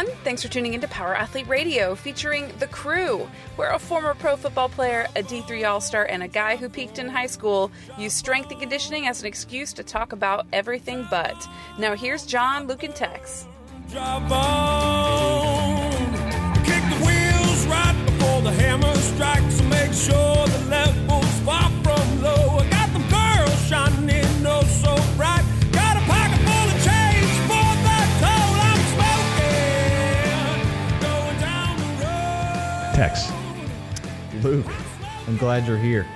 everyone. Thanks for tuning into Power Athlete Radio featuring The Crew, where a former pro football player, a D3 All Star, and a guy who peaked in high school use strength and conditioning as an excuse to talk about everything but. Now, here's John, Luke, and Tex. Drive on. Kick the wheels right before the hammer strikes. Make sure the level's Tex. Luke, I'm glad you're here.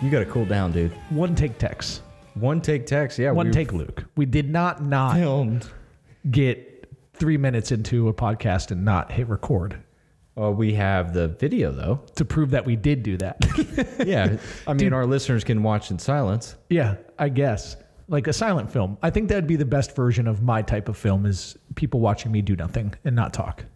You got to cool down, dude. One take Tex. One take text, yeah. One we take Luke. We did not not filmed. get three minutes into a podcast and not hit record Uh, we have the video though. to prove that we did do that. Yeah, I mean, our listeners can watch in silence. yeah, I guess. Like a silent film. I think that'd be the best version of my type of film is people watching me do nothing and not talk.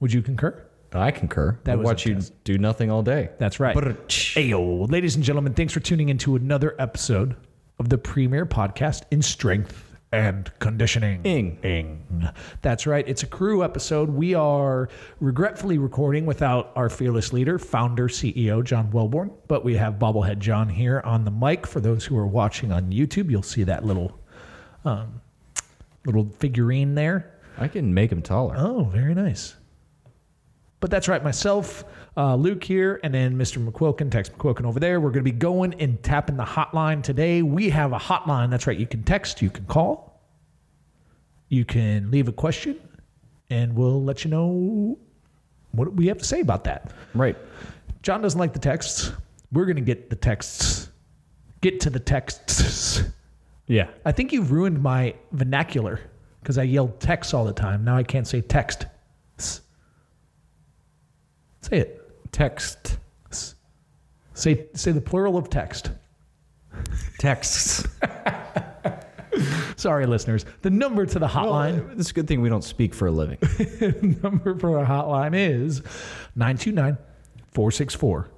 Would you concur? I concur. That was watch you do nothing all day. That's right. Ayo, ladies and gentlemen, thanks for tuning into another episode of the premier podcast in strength and conditioning. Ing. Ing. That's right. It's a crew episode. We are regretfully recording without our fearless leader, founder, CEO John Welborn, but we have bobblehead John here on the mic. For those who are watching on YouTube, you'll see that little, um, little figurine there. I can make him taller. Oh, very nice. But that's right, myself, uh, Luke here, and then Mr. McQuilkin, Tex McQuilkin over there. We're going to be going and tapping the hotline today. We have a hotline. That's right. You can text, you can call, you can leave a question, and we'll let you know what we have to say about that. Right. John doesn't like the texts. We're going to get the texts, get to the texts. Yeah. I think you've ruined my vernacular because I yell text all the time. Now I can't say text. Say it. Text. Say say the plural of text. Texts. Sorry, listeners. The number to the hotline, uh, it's a good thing we don't speak for a living. number for the hotline is 929 464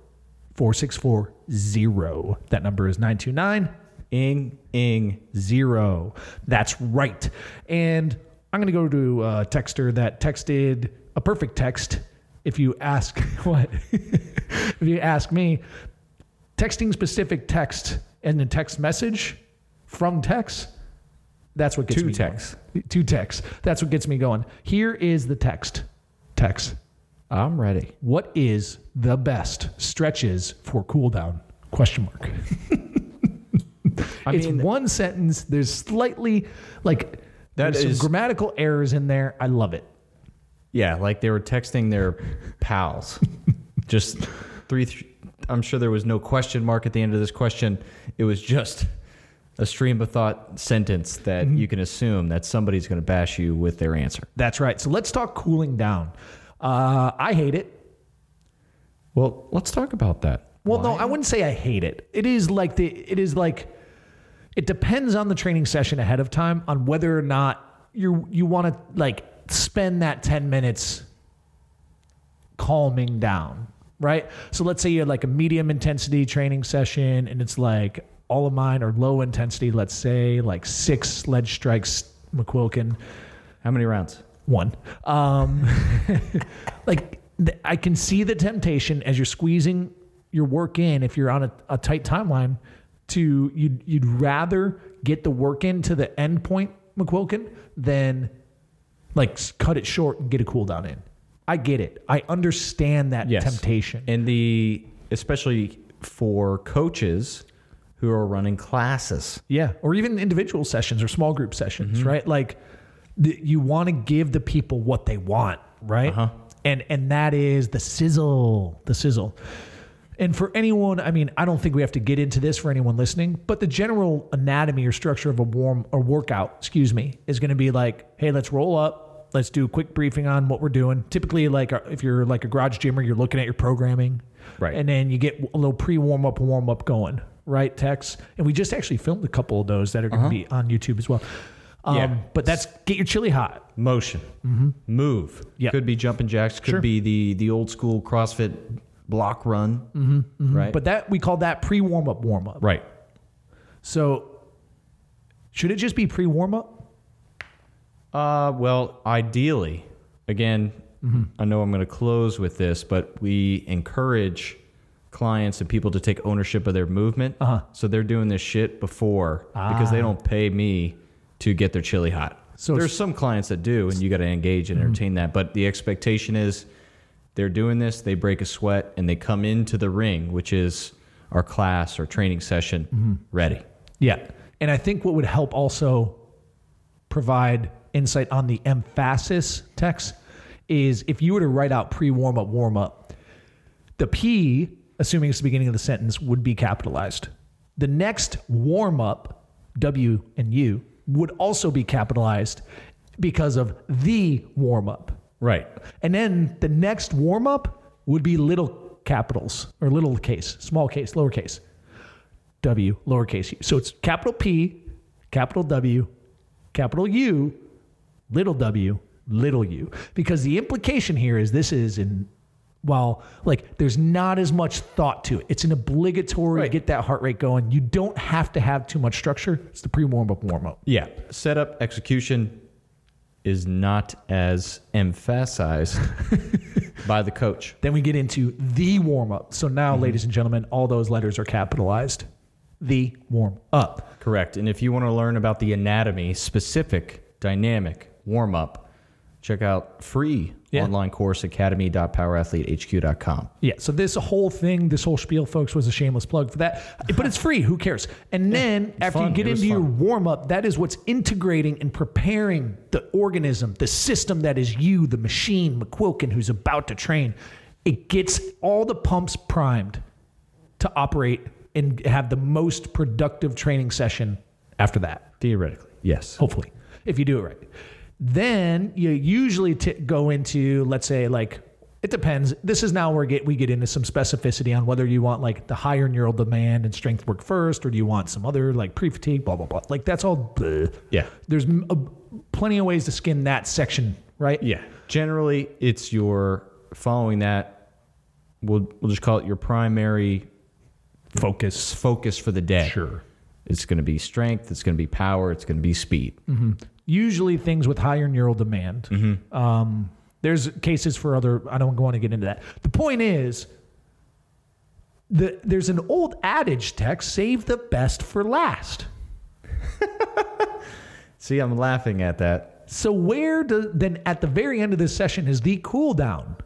4640. That number is 929 ing, ing. zero. That's right. And I'm going to go to a texter that texted a perfect text. If you ask what, if you ask me, texting specific text and a text message from text, that's what gets Two me texts. Going. Two texts. That's what gets me going. Here is the text. Text. I'm ready. What is the best stretches for cool down? Question mark. I it's mean, one sentence. There's slightly like That there's is- some grammatical errors in there. I love it. Yeah, like they were texting their pals. just three. Th- I'm sure there was no question mark at the end of this question. It was just a stream of thought sentence that Mm-hmm. you can assume that somebody's going to bash you with their answer. That's right. So let's talk cooling down. Uh, I hate it. Well, let's talk about that. Well, no, I wouldn't say I hate it. It is like the it is like it depends on the training session ahead of time on whether or not you you want to like spend that 10 minutes calming down, right? So let's say you had like a medium intensity training session and it's like all of mine are low intensity, let's say like 6 sledge strikes McQuilkin How many rounds? one. Um, like I can see the temptation as you're squeezing your work in. If you're on a, a tight timeline, to you'd you'd rather get the work in to the end point, McQuilkin, than like cut it short and get a cool down in. I get it. I understand that Yes. temptation. And the especially for coaches who are running classes. Yeah, or even individual sessions or small group sessions, Mm-hmm. right? Like the, you want to give the people what they want, right? Uh-huh. And and that is the sizzle, the sizzle. And for anyone, I mean, I don't think we have to get into this for anyone listening, but the general anatomy or structure of a warm or workout, excuse me, is going to be like, hey, let's roll up, let's do a quick briefing on what we're doing. Typically, like uh, if you're like a garage gymmer, you're looking at your programming, Right. And then you get a little pre warm up and warm up going, right? Tex, and we just actually filmed a couple of those that are going to be on YouTube as well. Um, Yeah. But that's get your chili hot. Motion. Move. Yeah. Could be jumping jacks. Could Sure. be the the old school CrossFit block run. Mm-hmm, Right. But that we call that pre warm up warm up. right. So should it just be pre warm up? Uh, well, ideally, again, I know I'm going to close with this, but we encourage clients and people to take ownership of their movement. Uh-huh. So they're doing this shit before because they don't pay me to get their chili hot. So So there's some clients that do, and you got to engage and entertain that. But the expectation is they're doing this, they break a sweat, and they come into the ring, which is our class or training session, mm-hmm. ready. Yeah. And I think what would help also provide insight on the emphasis Tex is if you were to write out pre warm up, warm up, the P, assuming it's the beginning of the sentence, would be capitalized. The next warm up, W and U, would also be capitalized because of the warm up. Right. And then the next warm up would be little capitals or little case, small case, lowercase. W, lowercase u. So it's capital P, capital W, capital U, little w, little u. Because the implication here is this is in, while like there's not as much thought to it, it's an obligatory Right. get that heart rate going. You don't have to have too much structure. It's the pre warm up, warm up. Yeah. Setup execution is not as emphasized by the coach. Then we get into the warm up. So now, mm-hmm. ladies and gentlemen, all those letters are capitalized. The warm up. Correct. And if you want to learn about the anatomy, specific, dynamic, warm up, check out free Yeah. online course academy.powerathletehq.com. Yeah. So this whole thing, this whole spiel, folks, was a shameless plug for that. But it's free. Who cares? And then after fun. you get into your fun. warm up, that is what's integrating and preparing the organism, the system that is you, the machine, McQuilkin, who's about to train. It gets all the pumps primed to operate and have the most productive training session after that Theoretically, yes. hopefully, if you do it right. Then you usually t- go into, let's say, like it depends. This is now where get we get into some specificity on whether you want like the higher neural demand and strength work first, or do you want some other like pre fatigue, blah blah blah. Like that's all. bleh. Yeah. There's a, plenty of ways to skin that section, right? Yeah. Generally, it's your following that. We'll, we'll just call it your primary Focus. focus for the day. Sure. It's going to be strength, it's going to be power, it's going to be speed. Mm-hmm. Usually things with higher neural demand. Um, there's cases for other. I don't want to get into that. The point is, the, there's an old adage Tex: "Save the best for last." See, I'm laughing at that. So where do then at the very end of this session is the cool down?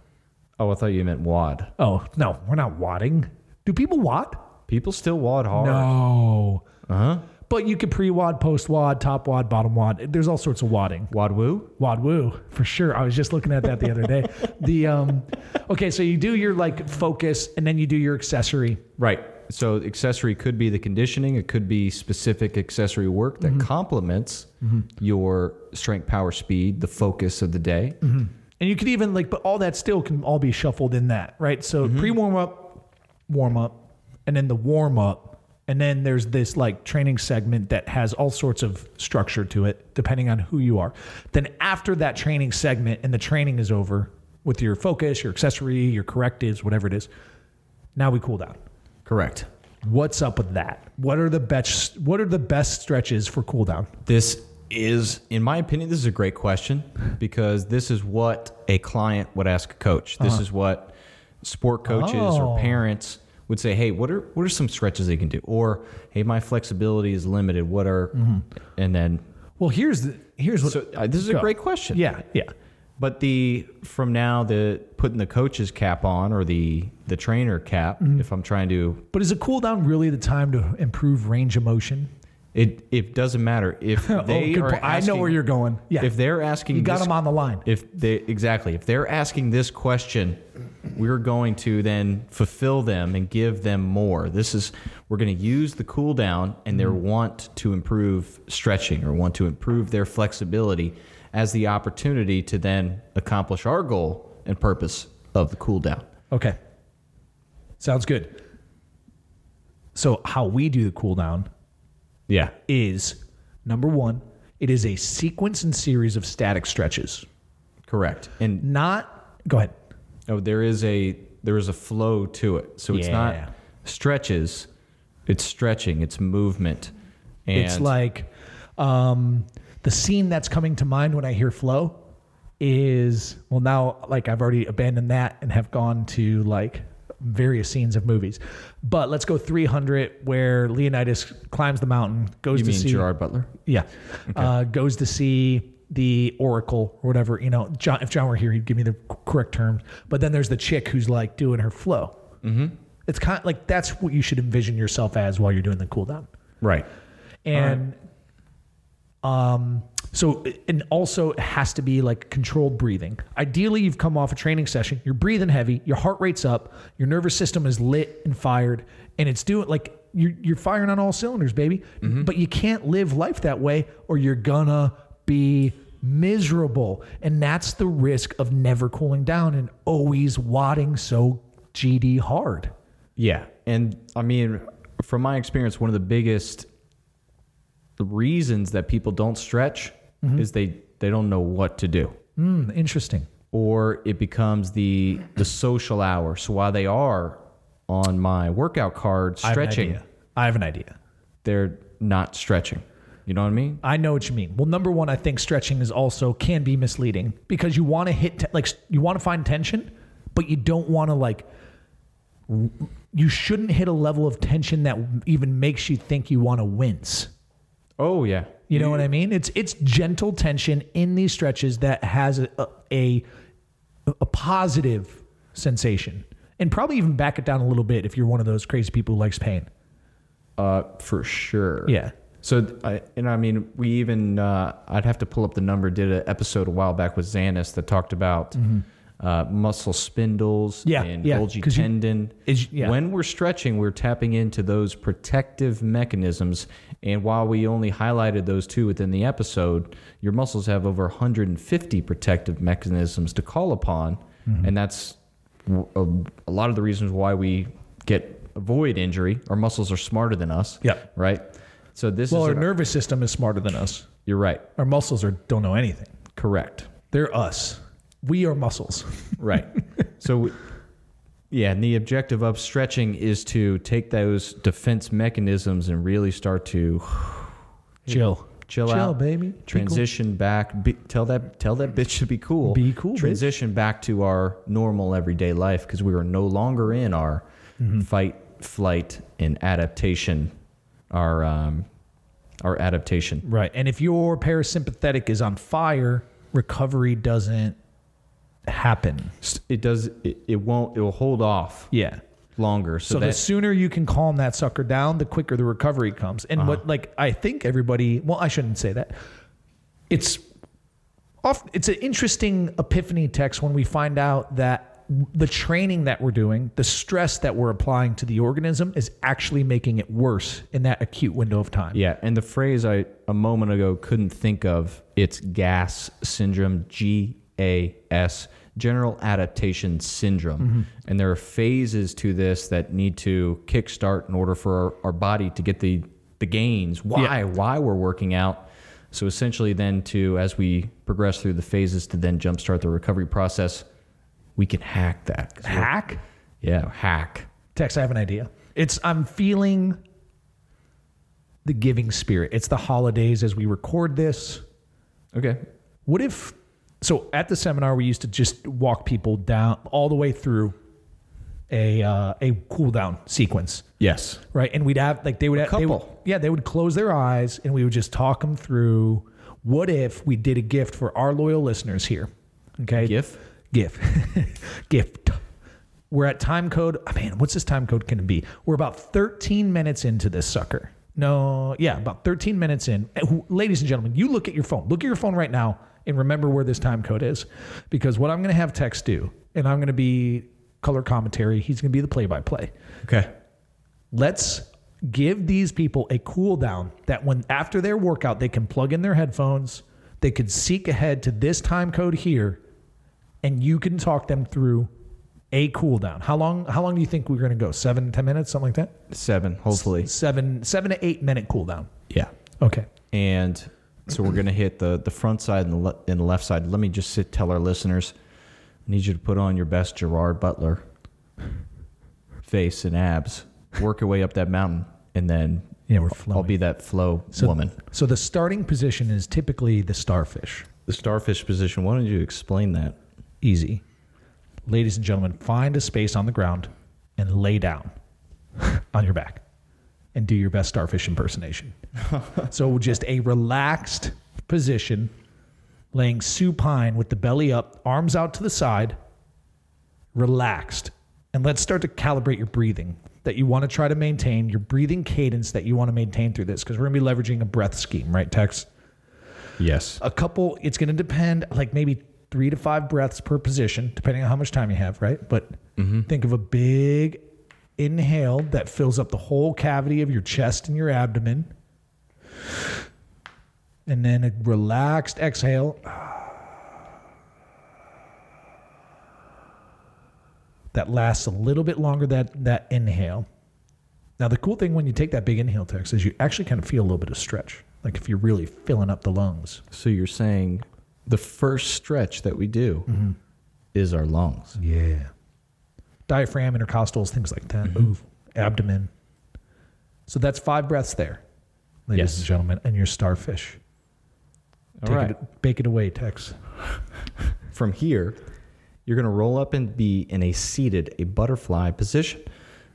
Oh, I thought you meant WAD. Oh no, we're not wadding. Do people wad? People still WAD hard. No. Uh huh. But you could pre wad, post wad, top wad, bottom wad. There's all sorts of wadding. WAD woo? Wad woo for sure. I was just looking at that the other day. The um, okay, so you do your like focus, and then you do your accessory. Right. So accessory could be the conditioning. It could be specific accessory work that mm-hmm. complements mm-hmm. your strength, power, speed, the focus of the day. Mm-hmm. And you could even like, but all that still can all be shuffled in that, right? So pre warm up, warm up, and then the warm up, and then there's this like training segment that has all sorts of structure to it, depending on who you are. Then after that training segment and the training is over with your focus, your accessory, your correctives, whatever it is, now we cool down. Correct. What's up with that? What are the best? What are the best stretches for cool down? This is, in my opinion, this is a great question because this is what a client would ask a coach. This uh-huh. is what sport coaches Oh. or parents would say, "Hey, what are what are some stretches they can do?" Or, "Hey, my flexibility is limited. What are?" And then, Well, here's the here's what. so uh, this is a great question. yeah, yeah. But the from now the putting the coach's cap on or the the trainer cap, Mm-hmm. if I'm trying to, But is a cool down really the time to improve range of motion? It it doesn't matter if Oh, they are. point. I know asking- where you're going. Yeah. If they're asking, you got this- them on the line. If they exactly, if they're asking this question, we're going to then fulfill them and give them more. This is we're going to use the cool down and their mm-hmm. want to improve stretching or want to improve their flexibility as the opportunity to then accomplish our goal and purpose of the cool down. Okay. Sounds good. So how we do the cool down Yeah. is number one, it is a sequence and series of static stretches. Correct. And Not go ahead. oh, there is a there is a flow to it. So it's Yeah. not stretches, it's stretching, it's movement. And it's like um, the scene that's coming to mind when I hear flow is well now like I've already abandoned that and have gone to like various scenes of movies. But let's go 300 where Leonidas climbs the mountain, goes You to mean see Gerard Butler? yeah. Uh, goes to see the Oracle or whatever. You know, John, if John were here, he'd give me the correct terms. But then there's the chick who's like doing her flow. Mm-hmm. It's kind of like that's what you should envision yourself as while you're doing the cool down. Right. And um, so, and also it has to be like controlled breathing. Ideally, you've come off a training session, you're breathing heavy, your heart rate's up, your nervous system is lit and fired, and it's doing like you're, you're firing on all cylinders, baby. Mm-hmm. But you can't live life that way or you're gonna be miserable. And that's the risk of never cooling down and always wadding so GD hard. Yeah. And I mean, from my experience, one of the biggest reasons that people don't stretch is they, they don't know what to do. Hmm, interesting. Or it becomes the the social hour. So while they are on my workout card I have an stretching, idea. I have an idea. they're not stretching. You know what I mean? I know what you mean. Well, number one, I think stretching is also can be misleading because you want to hit te- like you want to find tension, but you don't want to like. You shouldn't hit a level of tension that even makes you think you want to wince. Oh yeah. You know what I mean? It's it's gentle tension in these stretches that has a a, a positive sensation, and probably even back it down a little bit if you're one of those crazy people who likes pain. Uh, for sure. Yeah. So, I, and I mean, we even, uh, I'd have to pull up the number, did an episode a while back with Xanis that talked about uh, muscle spindles. Yeah, and yeah, Golgi 'cause you- tendon. is- yeah. When we're stretching, we're tapping into those protective mechanisms. And while we only highlighted those two within the episode, your muscles have over 150 protective mechanisms to call upon. Mm-hmm. And that's a lot of the reasons why we get avoid injury. Our muscles are smarter than us. Yep. Right. So this Well, is our an- nervous system is smarter than us. you're right. Our muscles are don't know anything. Correct. They're us. We are muscles. Right. so, yeah, and the objective of stretching is to take those defense mechanisms and really start to Chill. chill, Chill, out, baby. Be cool. Transition back. Be, tell that tell that bitch to be cool. Be cool, bitch. Transition back to our normal everyday life because we are no longer in our Mm-hmm. fight, flight, and adaptation. Our um, our adaptation. Right. And if your parasympathetic is on fire, recovery doesn't happen. It does. It, it won't. It will hold off Yeah. longer. So, So, the that sooner you can calm that sucker down, the quicker the recovery comes. And what uh-huh. like I think everybody well, I shouldn't say that. It's off it's an interesting epiphany Tex when we find out that the training that we're doing, the stress that we're applying to the organism is actually making it worse in that acute window of time. Yeah, and the phrase I a moment ago couldn't think of, it's gas syndrome, G A S, general adaptation syndrome. Mm-hmm. And there are phases to this that need to kickstart in order for our, our body to get the the gains. Why Yeah. why we're working out. So essentially then to as we progress through the phases to then jumpstart the recovery process, we can hack that. Hack? Yeah, hack. Tex, I have an idea. It's I'm feeling the giving spirit. It's the holidays as we record this. Okay. What if so at the seminar we used to just walk people down all the way through a uh, a cool down sequence, Yes. right? And we'd have like they would have they would, couple. yeah they would close their eyes and we would just talk them through. What if we did a gift for our loyal listeners here? Okay, Gift. gift, gift. We're at time code. Oh, man, what's this time code going to be? We're about 13 minutes into this sucker. No, yeah, about 13 minutes in. Ladies and gentlemen, you look at your phone. Look at your phone right now and remember where this time code is. Because what I'm going to have Tex do, and I'm going to be color commentary, he's going to be the play by play. Okay. Let's give these people a cool down that when after their workout, they can plug in their headphones, they could seek ahead to this time code here, and you can talk them through a cool down. How long how long do you think we're gonna go? Seven, ten minutes, something like that? Seven, hopefully. Seven seven to eight minute cool down. Yeah. Okay. and so we're going to hit the the front side and the, le- and the left side. Let me just sit, tell our listeners, I need you to put on your best Gerard Butler face and abs, work your way up that mountain, and then Yeah, we're flowing. I'll be that flow so, woman. So the starting position is typically the starfish. The starfish position. Why don't you explain that? Easy. Ladies and gentlemen, find a space on the ground and lay down on your back and do your best starfish impersonation. so just a relaxed position, laying supine with the belly up, arms out to the side, relaxed. And let's start to calibrate your breathing that you want to try to maintain, your breathing cadence that you want to maintain through this, because we're going to be leveraging a breath scheme, right, Tex? Yes. a couple it's going to depend like maybe three to five breaths per position depending on how much time you have right but mm-hmm. think of a big inhale that fills up the whole cavity of your chest and your abdomen and then a relaxed exhale that lasts a little bit longer that that inhale now the cool thing when you take that big inhale Tex is you actually kind of feel a little bit of stretch like if you're really filling up the lungs So you're saying the first stretch that we do Mm-hmm. is our lungs. Yeah. Diaphragm, intercostals, things like that. Mm-hmm. Move. Abdomen. So that's five breaths there, ladies Yes. and gentlemen, and your starfish. All Take right. it, bake it away, Tex. From here, you're going to roll up and be in a seated, a butterfly position.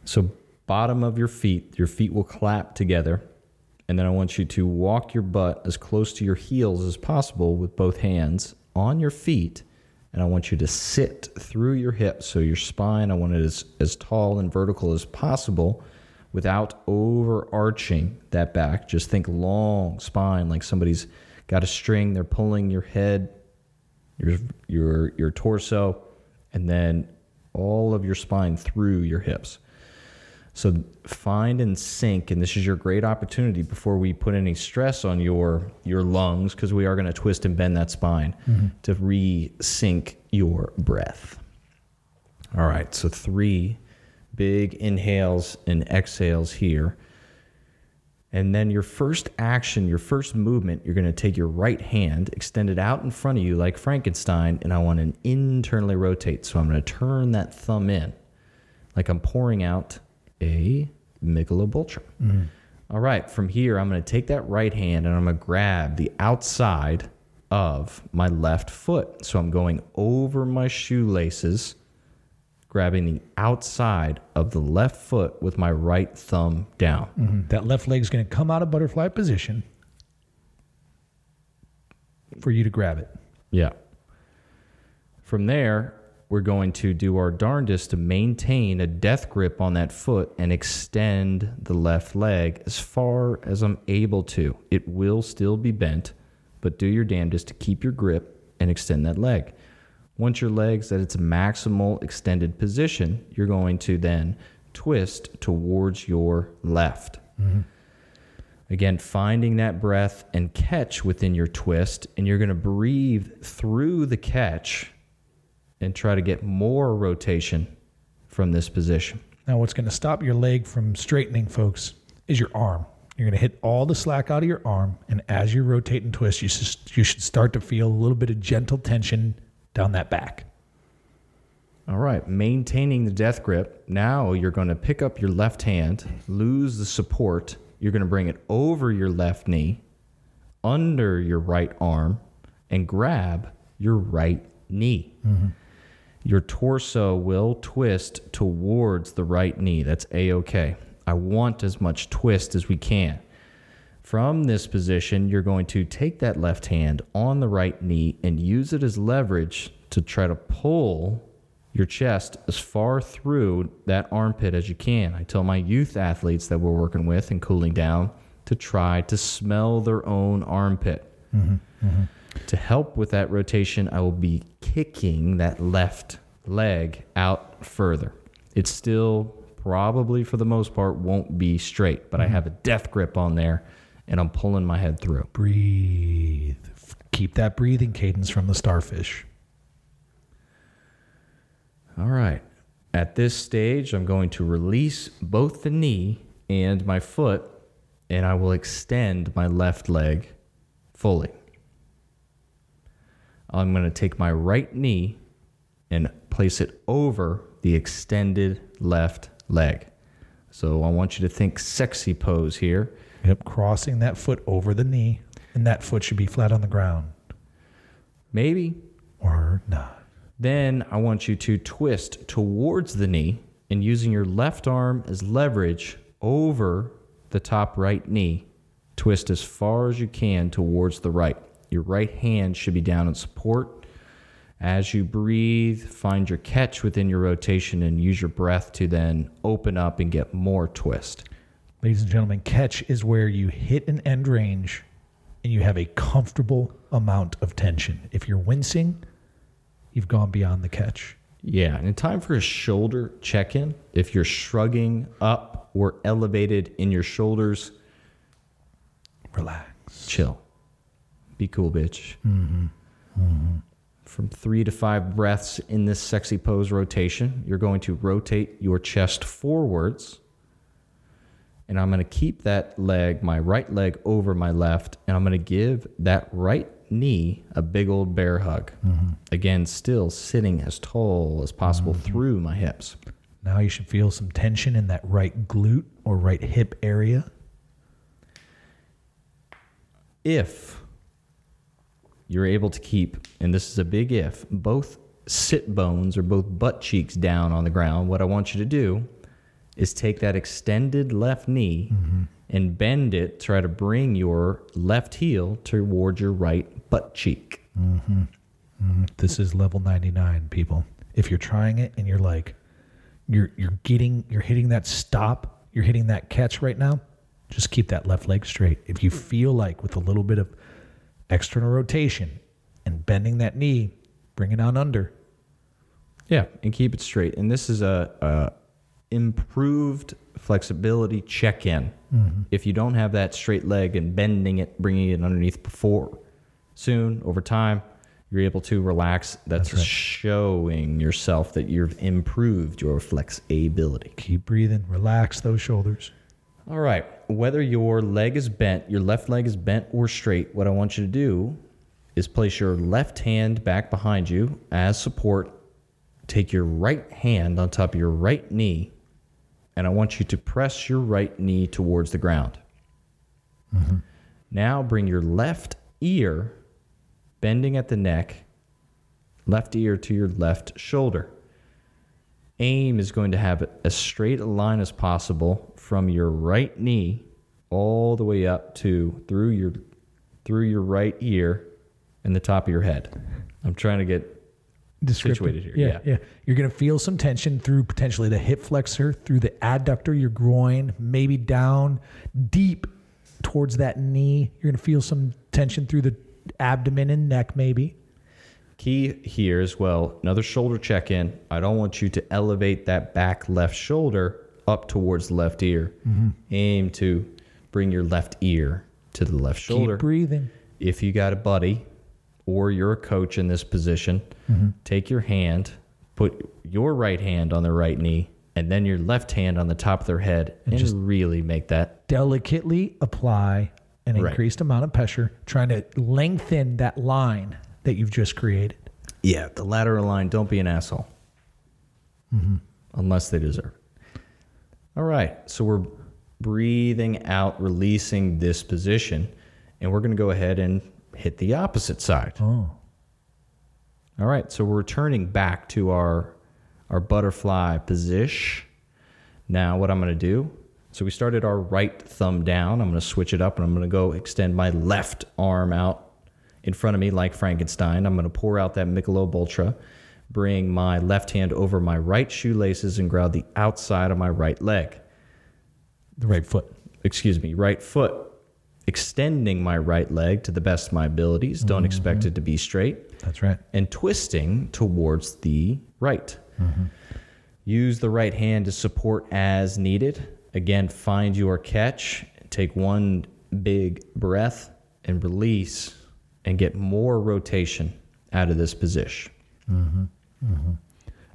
So, bottom of your feet, your feet will clap together. And then I want you to walk your butt as close to your heels as possible with both hands on your feet. And I want you to sit through your hips. So, your spine, I want it as, as tall and vertical as possible without overarching that back. Just think long spine, like somebody's got a string, they're pulling your head your your your torso, and then all of your spine through your hips. So find and sink, and this is your great opportunity before we put any stress on your your lungs, because we are going to twist and bend that spine mm-hmm. to re-sync your breath. All right, so three big inhales and exhales here. And then your first action, your first movement, you're going to take your right hand, extend it out in front of you like Frankenstein, and I want to internally rotate. So I'm going to turn that thumb in like I'm pouring out a Michelob Ultra. Mm. All right, from here, I'm going to take that right hand and I'm going to grab the outside of my left foot. So I'm going over my shoelaces, grabbing the outside of the left foot with my right thumb down. Mm-hmm. That left leg's going to come out of butterfly position for you to grab it. Yeah. From there, we're going to do our darndest to maintain a death grip on that foot and extend the left leg as far as I'm able to. It will still be bent, but do your damnedest to keep your grip and extend that leg. Once your leg's at its maximal extended position, you're going to then twist towards your left. Mm-hmm. Again, finding that breath and catch within your twist, and you're going to breathe through the catch and try to get more rotation from this position. Now, what's going to stop your leg from straightening, folks, is your arm. You're going to hit all the slack out of your arm, and as you rotate and twist, you should, you should start to feel a little bit of gentle tension down that back. All right, maintaining the death grip. Now you're going to pick up your left hand, lose the support. You're going to bring it over your left knee, under your right arm, and grab your right knee. Mm-hmm. Your torso will twist towards the right knee. That's a okay. I want as much twist as we can. From this position, you're going to take that left hand on the right knee and use it as leverage to try to pull your chest as far through that armpit as you can. I tell my youth athletes that we're working with and cooling down to try to smell their own armpit. Mm-hmm, mm-hmm. To help with that rotation, I will be kicking that left leg out further. It still probably for the most part won't be straight, but I mm-hmm. have a death grip on there and I'm pulling my head through. Breathe. Keep that breathing cadence from the starfish. All right. At this stage, I'm going to release both the knee and my foot, and I will extend my left leg fully. I'm going to take my right knee and place it over the extended left leg. So I want you to think sexy pose here. Yep, crossing that foot over the knee, and that foot should be flat on the ground Maybe. or not. Then I want you to twist towards the knee and using your left arm as leverage over the top right knee. Twist as far as you can towards the right. Your right hand should be down in support. As you breathe, find your catch within your rotation and use your breath to then open up and get more twist. Ladies and gentlemen, catch is where you hit an end range and you have a comfortable amount of tension. If you're wincing, you've gone beyond the catch. Yeah, and in time for a shoulder check in, if you're shrugging up or elevated in your shoulders, Relax. chill. Be cool, bitch. Mm-hmm. Mm-hmm. From three to five breaths in this sexy pose rotation, you're going to rotate your chest forwards. And I'm going to keep that leg, my right leg, over my left. And I'm going to give that right knee a big old bear hug. Mm-hmm. Again, still sitting as tall as possible through my hips. Now you should feel some tension in that right glute or right hip area. if you're able to keep, and this is a big if, both sit bones or both butt cheeks down on the ground, what I want you to do is take that extended left knee mm-hmm. and bend it, try to bring your left heel towards your right butt cheek. Mm-hmm. Mm-hmm. This is level 99, people. If you're trying it and you're like, you're you're getting you're hitting that stop, you're hitting that catch right now, just keep that left leg straight. If you feel like with a little bit of external rotation and bending that knee, bring it on under. Yeah, and keep it straight. And this is a, a improved flexibility check-in. Mm-hmm. If you don't have that straight leg and bending it, bringing it underneath before, soon over time, you're able to relax. That's, That's right. showing yourself that you've improved your flexibility. Keep breathing, relax those shoulders. All right. Whether your leg is bent, your left leg is bent or straight, what I want you to do is place your left hand back behind you as support. Take your right hand on top of your right knee, and I want you to press your right knee towards the ground. Mm-hmm. Now bring your left ear bending at the neck, left ear to your left shoulder aim is going to have as straight a line as possible from your right knee all the way up to through your through your right ear and the top of your head. I'm trying to get. Situated here, Yeah, yeah. yeah. You're going to feel some tension through potentially the hip flexor, through the adductor, your groin, maybe down deep towards that knee. You're going to feel some tension through the abdomen and neck, maybe. Key here as well. Another shoulder check in. I don't want you to elevate that back left shoulder up towards the left ear. Mm-hmm. Aim to bring your left ear to the left shoulder. Keep breathing. if you got a buddy or you're a coach in this position, mm-hmm. take your hand, put your right hand on their right knee, and then your left hand on the top of their head, and, just- really make that. Delicately apply an Right. increased amount of pressure, trying to lengthen that line that you've just created. Yeah, the lateral line. Don't be an asshole, mm-hmm. unless they deserve it. All right, so we're breathing out, releasing this position, and we're going to go ahead and hit the opposite side. Oh. All right, so we're returning back to our our butterfly position. Now, what I'm going to do? So we started our right thumb down. I'm going to switch it up, and I'm going to go extend my left arm out in front of me like Frankenstein. I'm going to pour out that Michelob Ultra, bring my left hand over my right shoelaces, and grab the outside of my right leg The right foot. excuse me, right foot, extending my right leg to the best of my abilities. Don't mm-hmm. expect it to be straight. That's right. And twisting towards the right. Mm-hmm. Use the right hand to support as needed. Again, find your catch. Take one big breath and release and get more rotation out of this position. Mm-hmm, mm-hmm.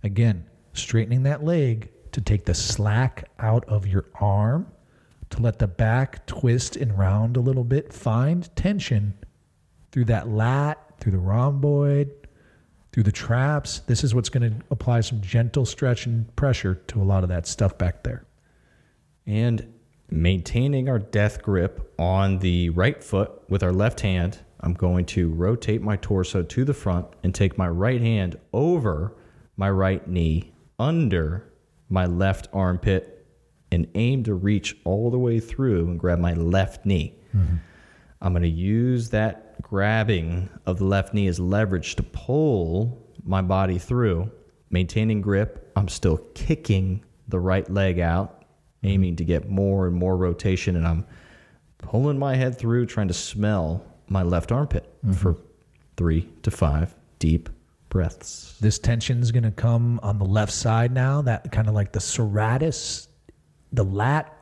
Again, straightening that leg to take the slack out of your arm, to let the back twist and round a little bit. Find tension through that lat, through the rhomboid, through the traps. This is what's going to apply some gentle stretch and pressure to a lot of that stuff back there. And maintaining our death grip on the right foot with our left hand, I'm going to rotate my torso to the front and take my right hand over my right knee, under my left armpit, and aim to reach all the way through and grab my left knee. Mm-hmm. I'm going to use that grabbing of the left knee as leverage to pull my body through, maintaining grip. I'm still kicking the right leg out, aiming to get more and more rotation, and I'm pulling my head through, trying to smell my left armpit mm-hmm. for three to five deep breaths. This tension is going to come on the left side now. That kind of like the serratus, the lat.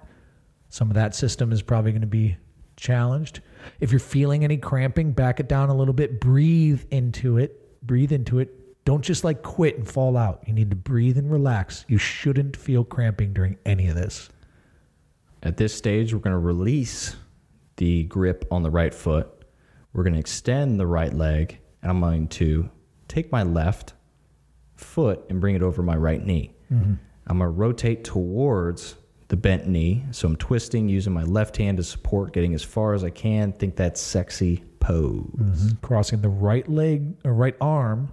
Some of that system is probably going to be challenged. If you're feeling any cramping, back it down a little bit. Breathe into it. Breathe into it. Don't just like quit and fall out. You need to breathe and relax. You shouldn't feel cramping during any of this. At this stage, we're going to release the grip on the right foot. We're going to extend the right leg, and I'm going to take my left foot and bring it over my right knee. Mm-hmm. I'm going to rotate towards the bent knee. So I'm twisting using my left hand to support, getting as far as I can. Think that sexy pose. Mm-hmm. Crossing the right leg or right arm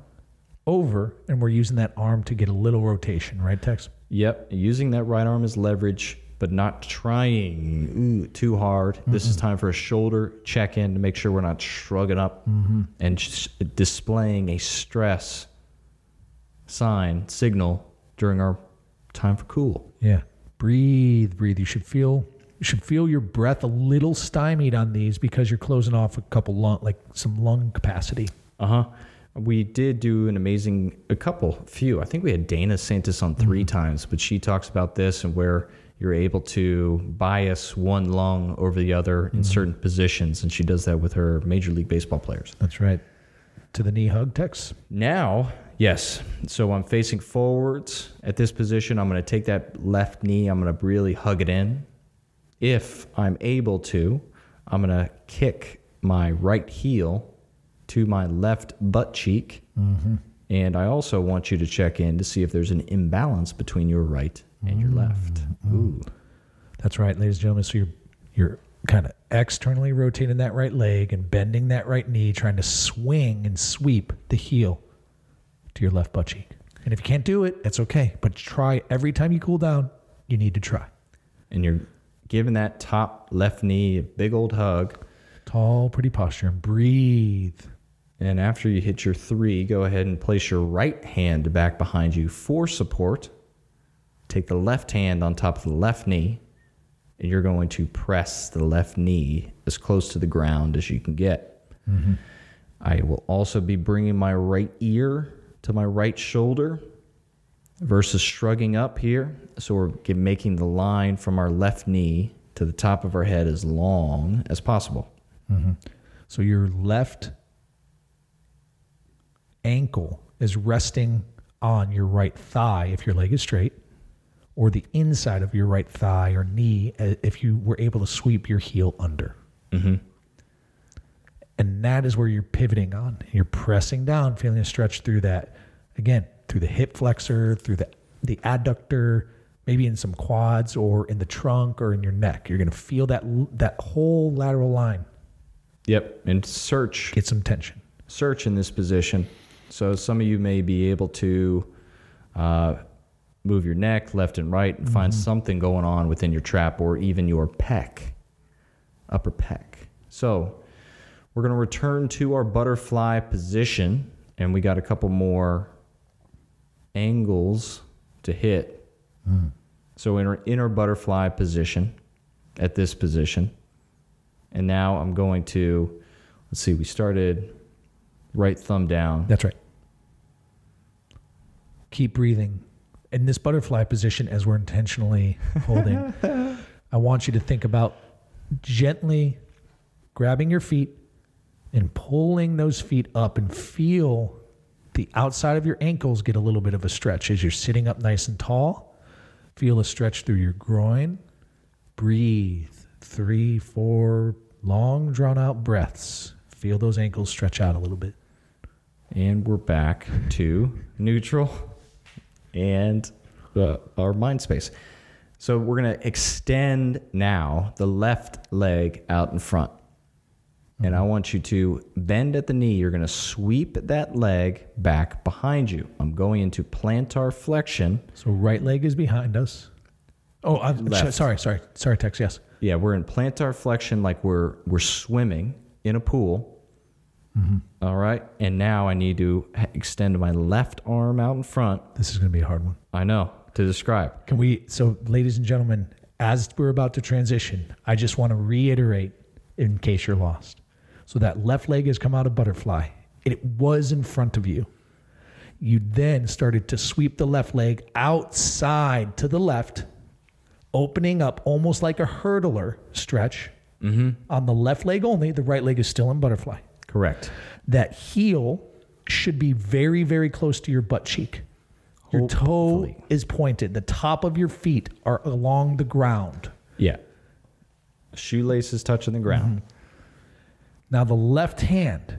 over, and we're using that arm to get a little rotation, right, Tex? Yep, using that right arm as leverage, but not trying ooh, too hard. This is time for a shoulder check in to make sure we're not shrugging up and just displaying a stress sign, signal during our time for cool. Yeah. Breathe, breathe. You should feel you should feel your breath a little stymied on these because you're closing off a couple lung like some lung capacity. Uh huh. We did do an amazing, a couple, few. I think we had Dana Santas on 3 times, but she talks about this and where you're able to bias one lung over the other in mm-hmm. certain positions. And she does that with her Major League Baseball players. That's right. To the knee hug, Tex. Now, yes. So I'm facing forwards at this position. I'm going to take that left knee. I'm going to really hug it in. If I'm able to, I'm going to kick my right heel to my left butt cheek. Mm-hmm. And I also want you to check in to see if there's an imbalance between your right and your left. Mm-hmm. Ooh. That's right, ladies and gentlemen. So you're you're kind of externally rotating that right leg and bending that right knee, trying to swing and sweep the heel to your left butt cheek. And if you can't do it, that's okay. But try every time you cool down, you need to try. And you're giving that top left knee a big old hug. Tall, pretty posture and breathe. And after you hit your three, go ahead and place your right hand back behind you for support. Take the left hand on top of the left knee, and you're going to press the left knee as close to the ground as you can get. Mm-hmm. I will also be bringing my right ear to my right shoulder versus shrugging up here. So we're making the line from our left knee to the top of our head as long as possible. Mm-hmm. So your left ankle is resting on your right thigh if your leg is straight, or the inside of your right thigh or knee uh, if you were able to sweep your heel under. And that is where you're pivoting on. You're pressing down, feeling a stretch through that. Again, through the hip flexor, through the, the adductor, maybe in some quads or in the trunk or in your neck. You're going to feel that, that whole lateral line Yep. And search get some tension. search in this position. So some of you may be able to uh, move your neck left and right and find mm-hmm. something going on within your trap or even your pec, upper pec. So we're going to return to our butterfly position, and we got a couple more angles to hit. Mm. So in our inner butterfly position, at this position, and now I'm going to, let's see, we started right thumb down. That's right. Keep breathing. In this butterfly position, as we're intentionally holding, I want you to think about gently grabbing your feet and pulling those feet up and feel the outside of your ankles get a little bit of a stretch as you're sitting up nice and tall. Feel a stretch through your groin. Breathe. Three, four long, drawn out breaths. Feel those ankles stretch out a little bit. And we're back to neutral and uh, our mind space. So we're going to extend now the left leg out in front. And I want you to bend at the knee. You're going to sweep that leg back behind you. I'm going into plantar flexion. So right leg is behind us. Oh, I'm Left. sorry, sorry, sorry, Tex. Yes. Yeah, we're in plantar flexion like we're we're swimming in a pool. Mm-hmm. All right. And now I need to extend my left arm out in front. This is going to be a hard one. I know to describe. Can we? So, ladies and gentlemen, as we're about to transition, I just want to reiterate, in case you're lost. So that left leg has come out of butterfly. It was in front of you. You then started to sweep the left leg outside to the left, opening up almost like a hurdler stretch mm-hmm. on the left leg only. The right leg is still in butterfly. Correct. That heel should be very, very close to your butt cheek. Your toe is pointed. The top of your feet are along the ground. Yeah. Shoelaces touching the ground. Mm-hmm. Now, the left hand,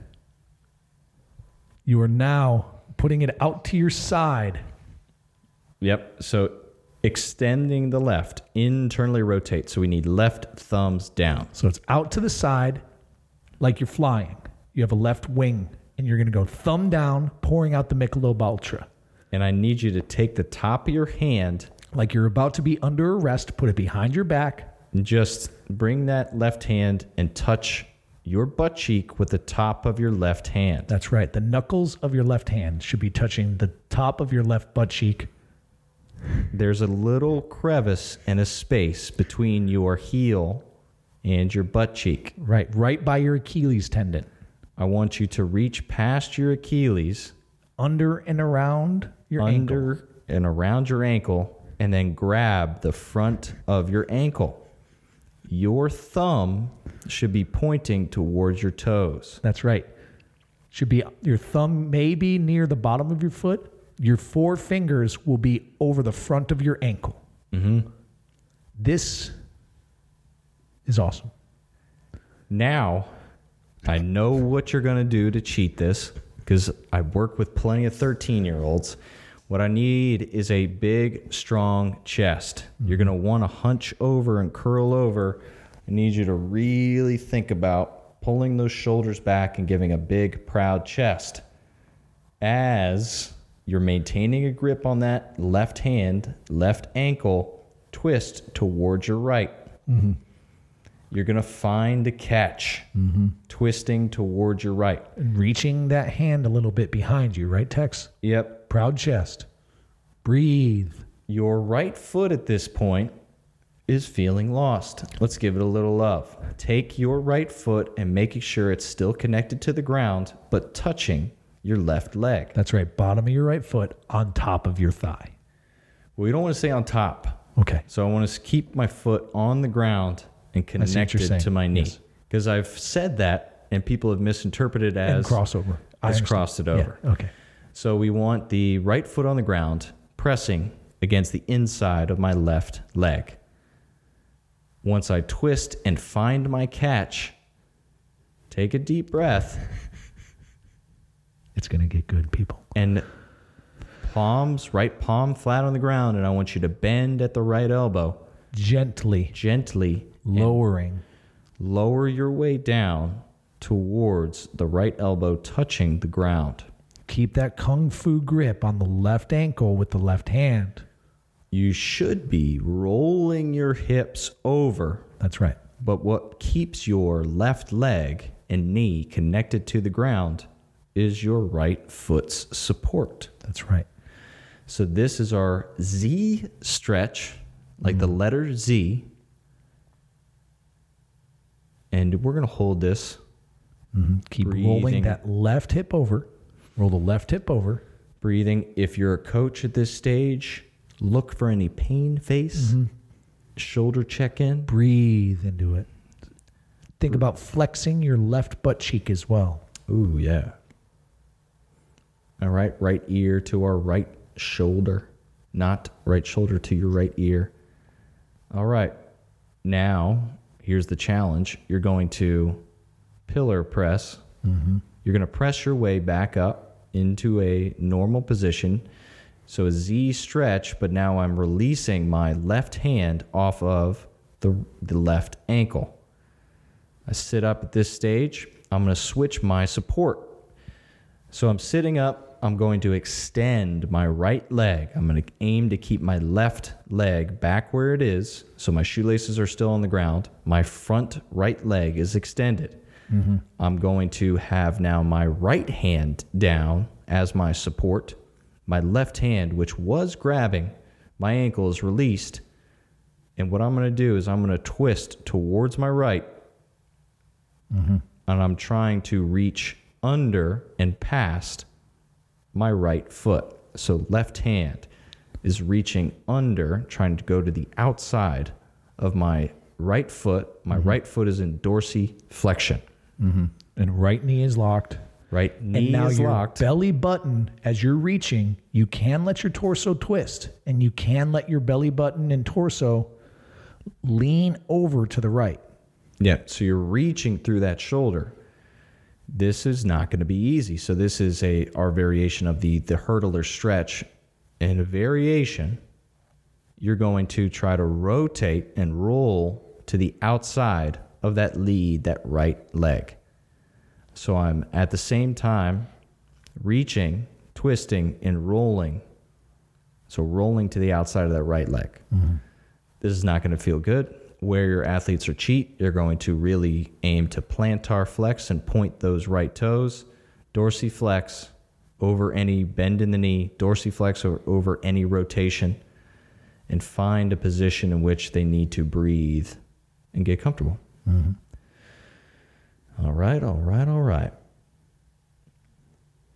you are now putting it out to your side. Yep. So extending the left, internally rotate. So we need left thumbs down. So it's out to the side like you're flying. You have a left wing, and you're going to go thumb down, pouring out the Michelob Ultra. And I need you to take the top of your hand Like you're about to be under arrest, put it behind your back. and just bring that left hand and touch your butt cheek with the top of your left hand. That's right. The knuckles of your left hand should be touching the top of your left butt cheek. There's a little crevice and a space between your heel and your butt cheek. Right, right by your Achilles tendon. I want you to reach past your Achilles, Under and around your ankle. and around your ankle, and then grab the front of your ankle. Your thumb should be pointing towards your toes. That's right. Should be your thumb maybe near the bottom of your foot. Your four fingers will be over the front of your ankle. Mm-hmm. This is awesome. Now, I know what you're going to do to cheat this because I work with plenty of 13 year olds. What I need is a big, strong chest. You're going to want to hunch over and curl over. I need you to really think about pulling those shoulders back and giving a big, proud chest as you're maintaining a grip on that left hand, left ankle, twist towards your right. Mm-hmm. You're going to find a catch, mm-hmm. twisting towards your right. Reaching that hand a little bit behind you, right, Tex? Yep. Proud chest. Breathe. Your right foot at this point is feeling lost. Let's give it a little love. Take your right foot and making sure it's still connected to the ground, but touching your left leg. That's right. Bottom of your right foot on top of your thigh. We don't want to say on top. Okay. So I want to keep my foot on the ground and connected to my knee. Yes. Because I've said that and people have misinterpreted And as crossover. I as crossed it Yeah, over. Okay. So we want the right foot on the ground, pressing against the inside of my left leg. Once I twist and find my catch, take a deep breath It's going to get good, people. and palms, right palm flat on the ground, and I want you to bend at the right elbow, Gently gently and lowering. lower your way down towards the right elbow touching the ground. Keep that kung fu grip on the left ankle with the left hand. You should be rolling your hips over That's right. But what keeps your left leg and knee connected to the ground is your right foot's support. That's right. So this is our Z stretch, like the mm-hmm. letter Z. And we're going to hold this. Mm-hmm. Keep rolling that left hip over. Roll the left hip over. Breathing. If you're a coach at this stage, look for any pain face, mm-hmm. shoulder check in. Breathe into it. Think about flexing your left butt cheek as well. Ooh, yeah. All right, right ear to our right shoulder, not right shoulder to your right ear. All right, now here's the challenge. You're going to pillar press. Mm-hmm. You're going to press your way back up into a normal position. So a Z stretch, but now I'm releasing my left hand off of the, the left ankle. I sit up at this stage. I'm going to switch my support. So I'm sitting up. I'm going to extend my right leg. I'm going to aim to keep my left leg back where it is. So my shoelaces are still on the ground. My front right leg is extended. Mm-hmm. I'm going to have now my right hand down as my support. My left hand, which was grabbing my ankle, is released. And what I'm going to do is I'm going to twist towards my right. Mm-hmm. And I'm trying to reach under and past my right foot. So left hand is reaching under, trying to go to the outside of my right foot. My mm-hmm. right foot is in dorsiflexion. Mm-hmm. And right knee is locked. Right knee and now is your locked. belly button, as you're reaching, you can let your torso twist and you can let your belly button and torso lean over to the right. Yeah. So you're reaching through that shoulder. This is not going to be easy. So this is a our variation of the the hurdler stretch. And a variation, you're going to try to rotate and roll to the outside of that lead, that right leg. So I'm at the same time reaching, twisting, and rolling. So rolling to the outside of that right leg. Mm-hmm. This is not going to feel good. Where your athletes are cheat, you're going to really aim to plantar flex and point those right toes, dorsiflex over any bend in the knee, dorsiflex over, over any rotation, and find a position in which they need to breathe and get comfortable. Mm-hmm. All right, all right, all right.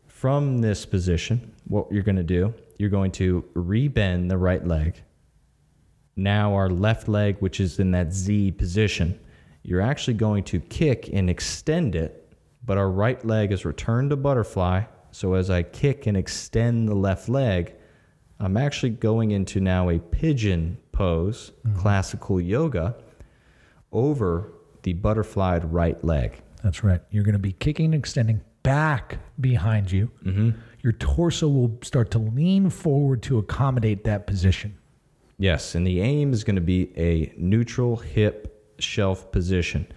From this position, what you're going to do, you're going to rebend the right leg. Now, our left leg, which is in that Z position, you're actually going to kick and extend it, but our right leg is returned to butterfly. So, as I kick and extend the left leg, I'm actually going into now a pigeon pose, mm-hmm. classical yoga, over the butterflied right leg. That's right. You're going to be kicking and extending back behind you. Mm-hmm. Your torso will start to lean forward to accommodate that position. Yes, and the aim is going to be a neutral hip shelf position.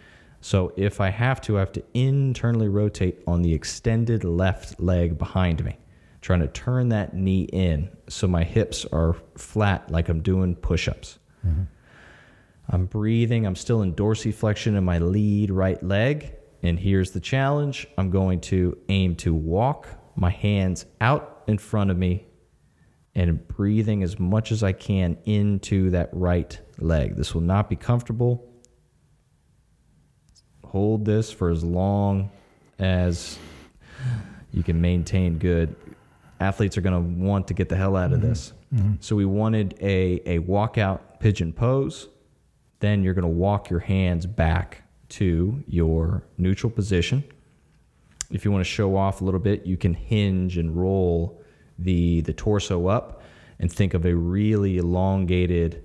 So if I have to, I have to internally rotate on the extended left leg behind me, trying to turn that knee in so my hips are flat like I'm doing push ups. Mm-hmm. I'm breathing. I'm still in dorsiflexion in my lead right leg. And here's the challenge I'm going to aim to walk my hands out in front of me and breathing as much as I can into that right leg. This will not be comfortable. Hold this for as long as you can maintain good. Athletes are going to want to get the hell out of mm-hmm. this. Mm-hmm. So we wanted a, a walkout pigeon pose. Then you're going to walk your hands back to your neutral position. If you want to show off a little bit, you can hinge and roll the the torso up and think of a really elongated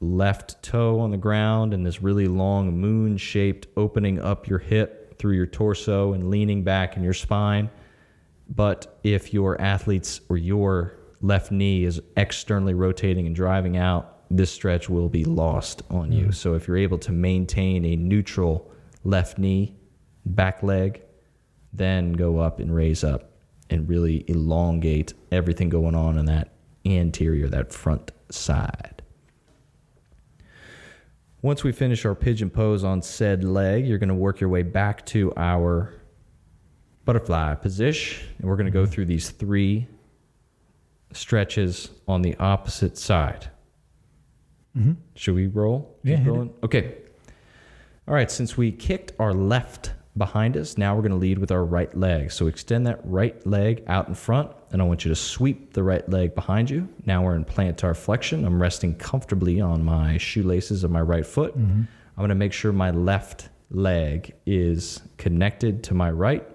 left toe on the ground and this really long moon shaped opening up your hip through your torso and leaning back in your spine. But if your athletes or your left knee is externally rotating and driving out, this stretch will be lost on you. Mm. So if you're able to maintain a neutral left knee, back leg, then go up and raise up and really elongate everything going on in that anterior, that front side. Once we finish our pigeon pose on said leg, you're going to work your way back to our butterfly position. And we're going to go mm-hmm. through these three stretches on the opposite side. Mm-hmm. Should we roll? Yeah, Keep hit it. rolling? Okay. All right. Since we kicked our left behind us, now we're going to lead with our right leg. So extend that right leg out in front, and I want you to sweep the right leg behind you. Now we're in plantar flexion. I'm resting comfortably on my shoelaces of my right foot. I'm going to make sure my left leg is connected to my right.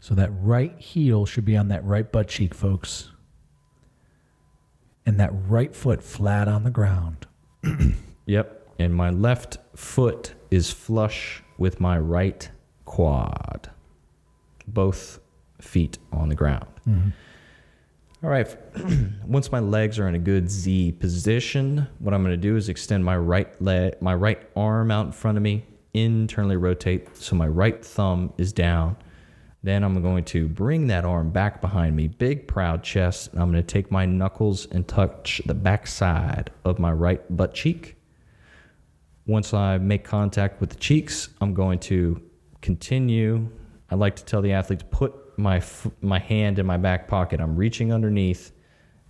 So that right heel should be on that right butt cheek, folks. And that right foot flat on the ground. Yep. And my left foot is flush with my right quad. Both feet on the ground. Mm-hmm. All right. Once my legs are in a good Z position, what I'm going to do is extend my right leg, my right arm out in front of me, internally rotate so my right thumb is down. Then I'm going to bring that arm back behind me, big proud chest. And I'm going to take my knuckles and touch the back side of my right butt cheek. Once I make contact with the cheeks, I'm going to continue. I like to tell the athlete to put my f- my hand in my back pocket. I'm reaching underneath,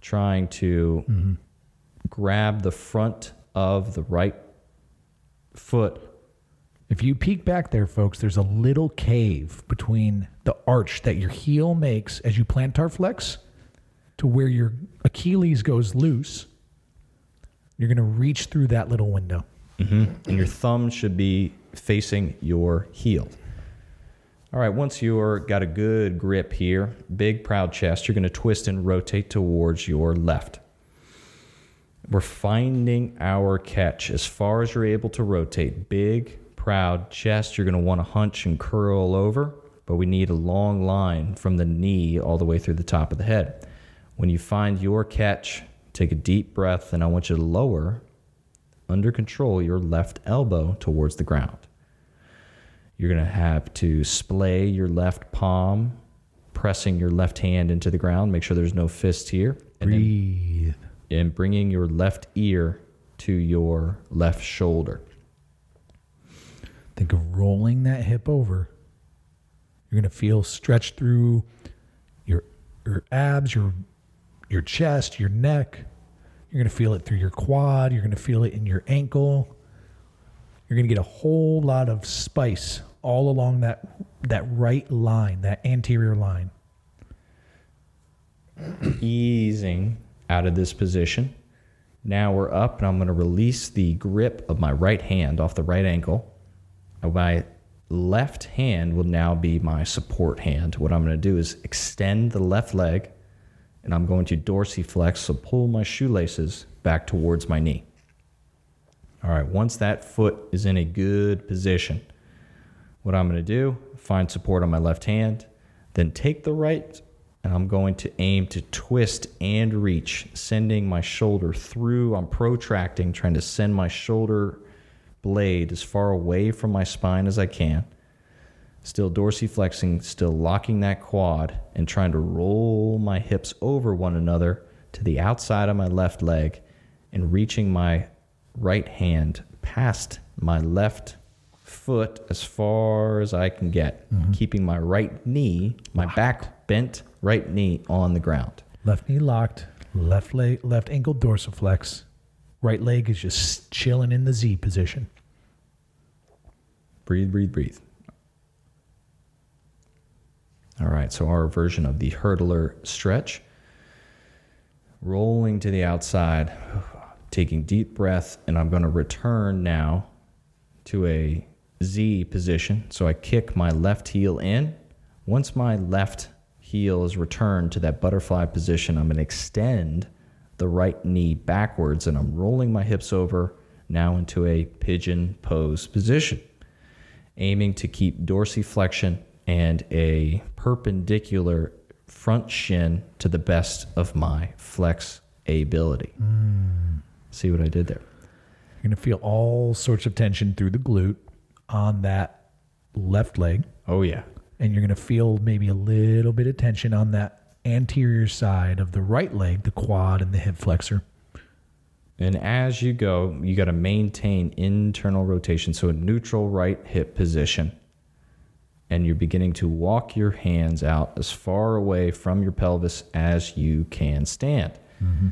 trying to mm-hmm. grab the front of the right foot. If you peek back there, folks, there's a little cave between the arch that your heel makes as you plantar flex to where your Achilles goes loose. You're going to reach through that little window. Mm-hmm. and your thumb should be facing your heel. All right, once you're got a good grip here, big proud chest, you're going to twist and rotate towards your left. We're finding our catch as far as you're able to rotate. Big, proud chest, you're going to want to hunch and curl over, but we need a long line from the knee all the way through the top of the head. When you find your catch, take a deep breath, and I want you to lower under control your left elbow towards the ground. You're going to have to splay your left palm, pressing your left hand into the ground. Make sure there's no fist here. And, then, Breathe. and bringing your left ear to your left shoulder. Think of rolling that hip over. You're going to feel stretched through your your abs, your your chest, your neck. You're going to feel it through your quad. You're going to feel it in your ankle. You're going to get a whole lot of spice all along that that right line, that anterior line. easing out of this position. Now we're up, and I'm going to release the grip of my right hand off the right ankle. My left hand will now be my support hand. What I'm going to do is extend the left leg, and I'm going to dorsiflex, so pull my shoelaces back towards my knee. All right, once that foot is in a good position, what I'm going to do, find support on my left hand, then take the right, and I'm going to aim to twist and reach, sending my shoulder through. I'm protracting, trying to send my shoulder blade as far away from my spine as I can. Still dorsiflexing, still locking that quad, and trying to roll my hips over one another to the outside of my left leg and reaching my right hand past my left foot as far as I can get, mm-hmm. keeping my right knee, my back bent right knee on the ground. Left knee locked, left leg, left ankle dorsiflex. Right leg is just chilling in the Z position. Breathe, breathe, breathe. All right, so our version of the hurdler stretch. Rolling to the outside, taking deep breath, and I'm going to return now to a Z position. So I kick my left heel in. Once my left heel is returned to that butterfly position, I'm going to extend the right knee backwards and I'm rolling my hips over now into a pigeon pose position aiming to keep dorsiflexion and a perpendicular front shin to the best of my flex ability. Hmm. See what I did there? You're going to feel all sorts of tension through the glute on that left leg. Oh, yeah. And you're going to feel maybe a little bit of tension on that anterior side of the right leg, the quad and the hip flexor. And as you go, you got to maintain internal rotation. So a neutral right hip position. And you're beginning to walk your hands out as far away from your pelvis as you can stand. Mm-hmm.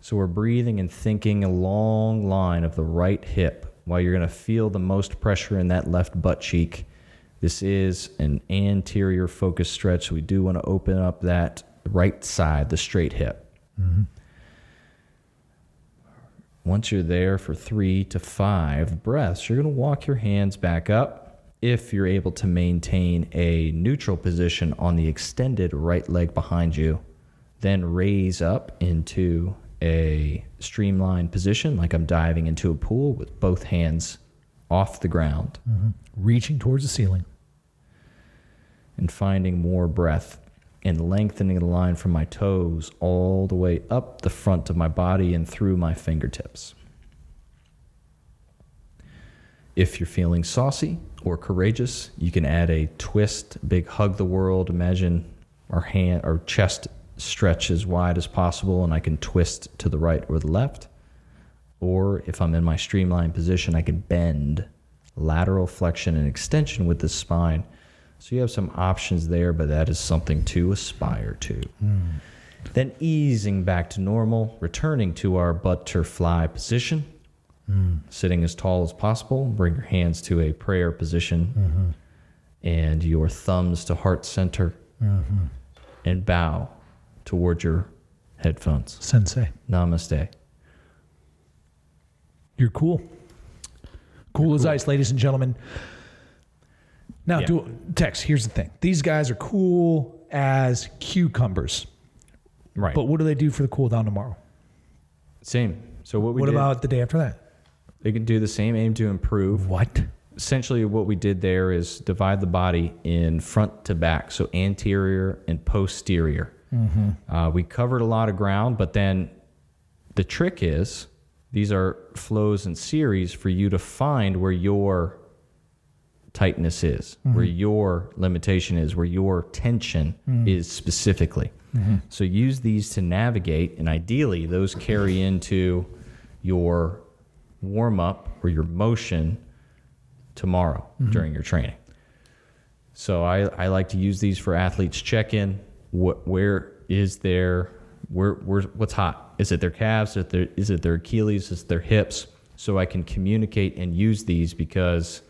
So we're breathing and thinking a long line of the right hip while you're going to feel the most pressure in that left butt cheek. This is an anterior focus stretch. So we do want to open up that right side, the straight hip. Mm-hmm. Once you're there for three to five breaths, you're going to walk your hands back up. If you're able to maintain a neutral position on the extended right leg behind you, then raise up into a streamlined position, like I'm diving into a pool with both hands off the ground mm-hmm. Reaching towards the ceiling. and finding more breath and lengthening the line from my toes all the way up the front of my body and through my fingertips. If you're feeling saucy or courageous, you can add a twist, big hug the world. Imagine our hand, our chest stretch as wide as possible, and I can twist to the right or the left. Or if I'm in my streamlined position, I can bend lateral flexion and extension with the spine. So you have some options there, but that is something to aspire to. Hmm. Then easing back to normal, returning to our butterfly position, sitting as tall as possible. Bring your hands to a prayer position and your thumbs to heart center and bow toward your headphones. Sensei, Namaste. you're cool. Cool as ice, ladies and gentlemen. Now, Yeah. do Tex. Here's the thing: these guys are cool as cucumbers, Right. but what do they do for the cool down tomorrow? Same. So what we what did, about the day after that? They can do the same aim to improve. What? essentially what we did there is divide the body in front to back so anterior and posterior. Mm-hmm. Uh, we covered a lot of ground but then the trick is these are flows and series for you to find where your tightness is mm-hmm. where your limitation is where your tension mm. is specifically. Mm-hmm. So use these to navigate and ideally those carry into your warm up or your motion tomorrow mm-hmm. during your training. So I, I like to use these for athletes check in. What where is their where where what's hot? Is it their calves? Is it their, is it their Achilles? Is it their hips? So I can communicate and use these because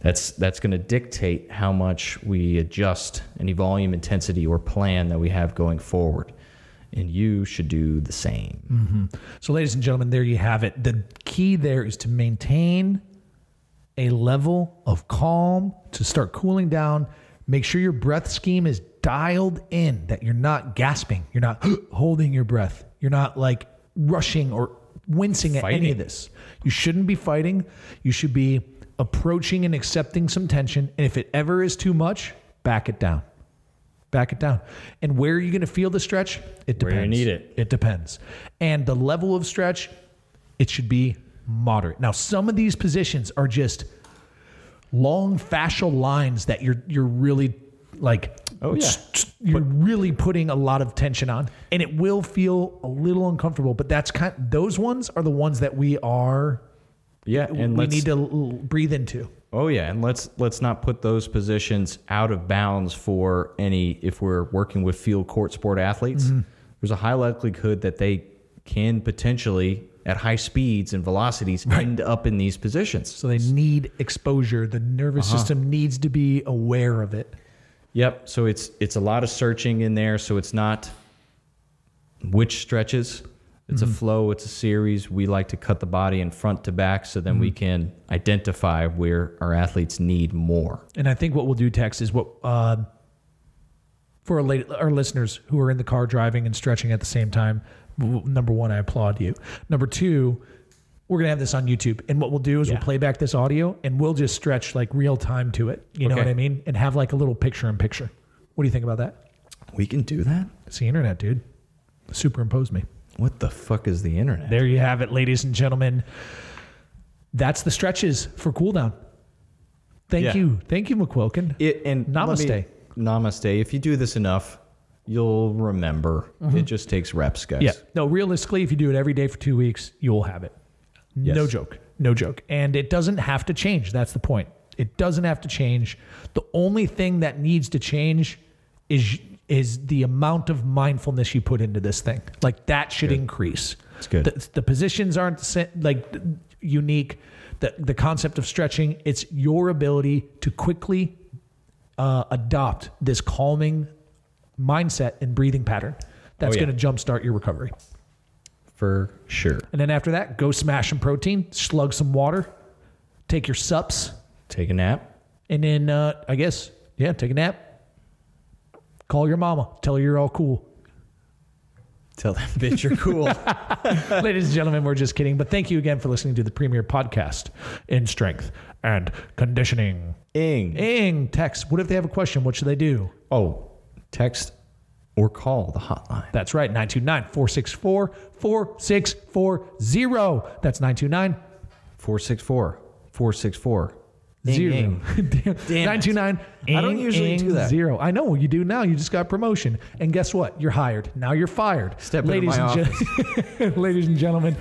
that's that's going to dictate how much we adjust any volume, intensity, or plan that we have going forward. And you should do the same. Mm-hmm. So, ladies and gentlemen, there you have it. The key there is to maintain a level of calm, to start cooling down. Make sure your breath scheme is dialed in, that you're not gasping, you're not holding your breath, you're not like rushing or wincing at any of this. You shouldn't be fighting. You should be approaching and accepting some tension. And if it ever is too much, back it down. Back it down. And where are you going to feel the stretch? It depends. Where you need it. It depends. And the level of stretch, it should be moderate. Now, some of these positions are just long fascial lines that you're you're really like Oh, yeah. you're really putting a lot of tension on and it will feel a little uncomfortable but that's kind those ones are the ones that we are Yeah, and we need to l- breathe into Oh yeah, and let's let's not put those positions out of bounds for any if we're working with field court sport athletes. Mm-hmm. There's a high likelihood that they can potentially at high speeds and velocities end up in these positions. so they need exposure the nervous Uh-huh. system needs to be aware of it Yep. So it's it's a lot of searching in there. So it's not which stretches. It's Mm-hmm. a flow. It's a series. We like to cut the body in front to back, so then we Mm-hmm. can identify where our athletes need more. And I think what we'll do, Tex, is what uh, for our, late, our listeners who are in the car driving and stretching at the same time. Number one, I applaud you. Number two, we're gonna have this on YouTube, and what we'll do is Yeah. we'll play back this audio and we'll just stretch like real time to it. You know what I mean? And have like a little picture in picture. What do you think about that? We can do that. It's the internet, dude. Superimpose me. What the fuck is the internet? There you have it, ladies and gentlemen. That's the stretches for cooldown. Thank Yeah. you, thank you, McQuilkin. It, and let Namaste. me- namaste. If you do this enough, you'll remember. It just takes reps, guys. Mm-hmm. Yeah. No, realistically, if you do it every day for two weeks, you'll have it. No Yes. joke. No joke. And it doesn't have to change. That's the point. It doesn't have to change. The only thing that needs to change is is the amount of mindfulness you put into this thing. Like that should increase. It's good. The, the positions aren't like unique. The the concept of stretching, it's your ability to quickly uh, adopt this calming mindset and breathing pattern. That's Oh, yeah. going to jumpstart your recovery. For sure. And then after that, go smash some protein, slug some water, take your sups, Take a nap. and then uh, I guess, yeah, take a nap. Call your mama, tell her you're all cool. Tell that bitch you're cool. Ladies and gentlemen, we're just kidding. But thank you again for listening to the premier podcast in strength and conditioning. Ing. Ing, Tex. What if they have a question? What should they do? Oh, text or call the hotline. That's right, 929 464 4640. That's 929 464 464 zero. Ing, ing. Damn. Damn it. 929 I don't usually ing, do that. Zero. I know you do now. You just got promotion. And guess what? You're hired. Now you're fired. Step into ladies my and gen- ladies and gentlemen,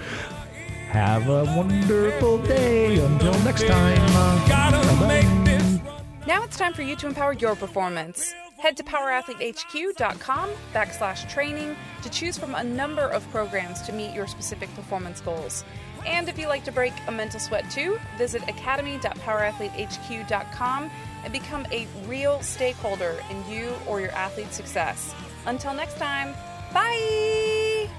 have a wonderful day. Until next time. uh, bye-bye. make this run. Now it's time for you to empower your performance. Head to powerathletehq.com backslash training to choose from a number of programs to meet your specific performance goals. And if you like to break a mental sweat too, visit academy.powerathletehq.com and become a real stakeholder in you or your athlete's success. Until next time, bye!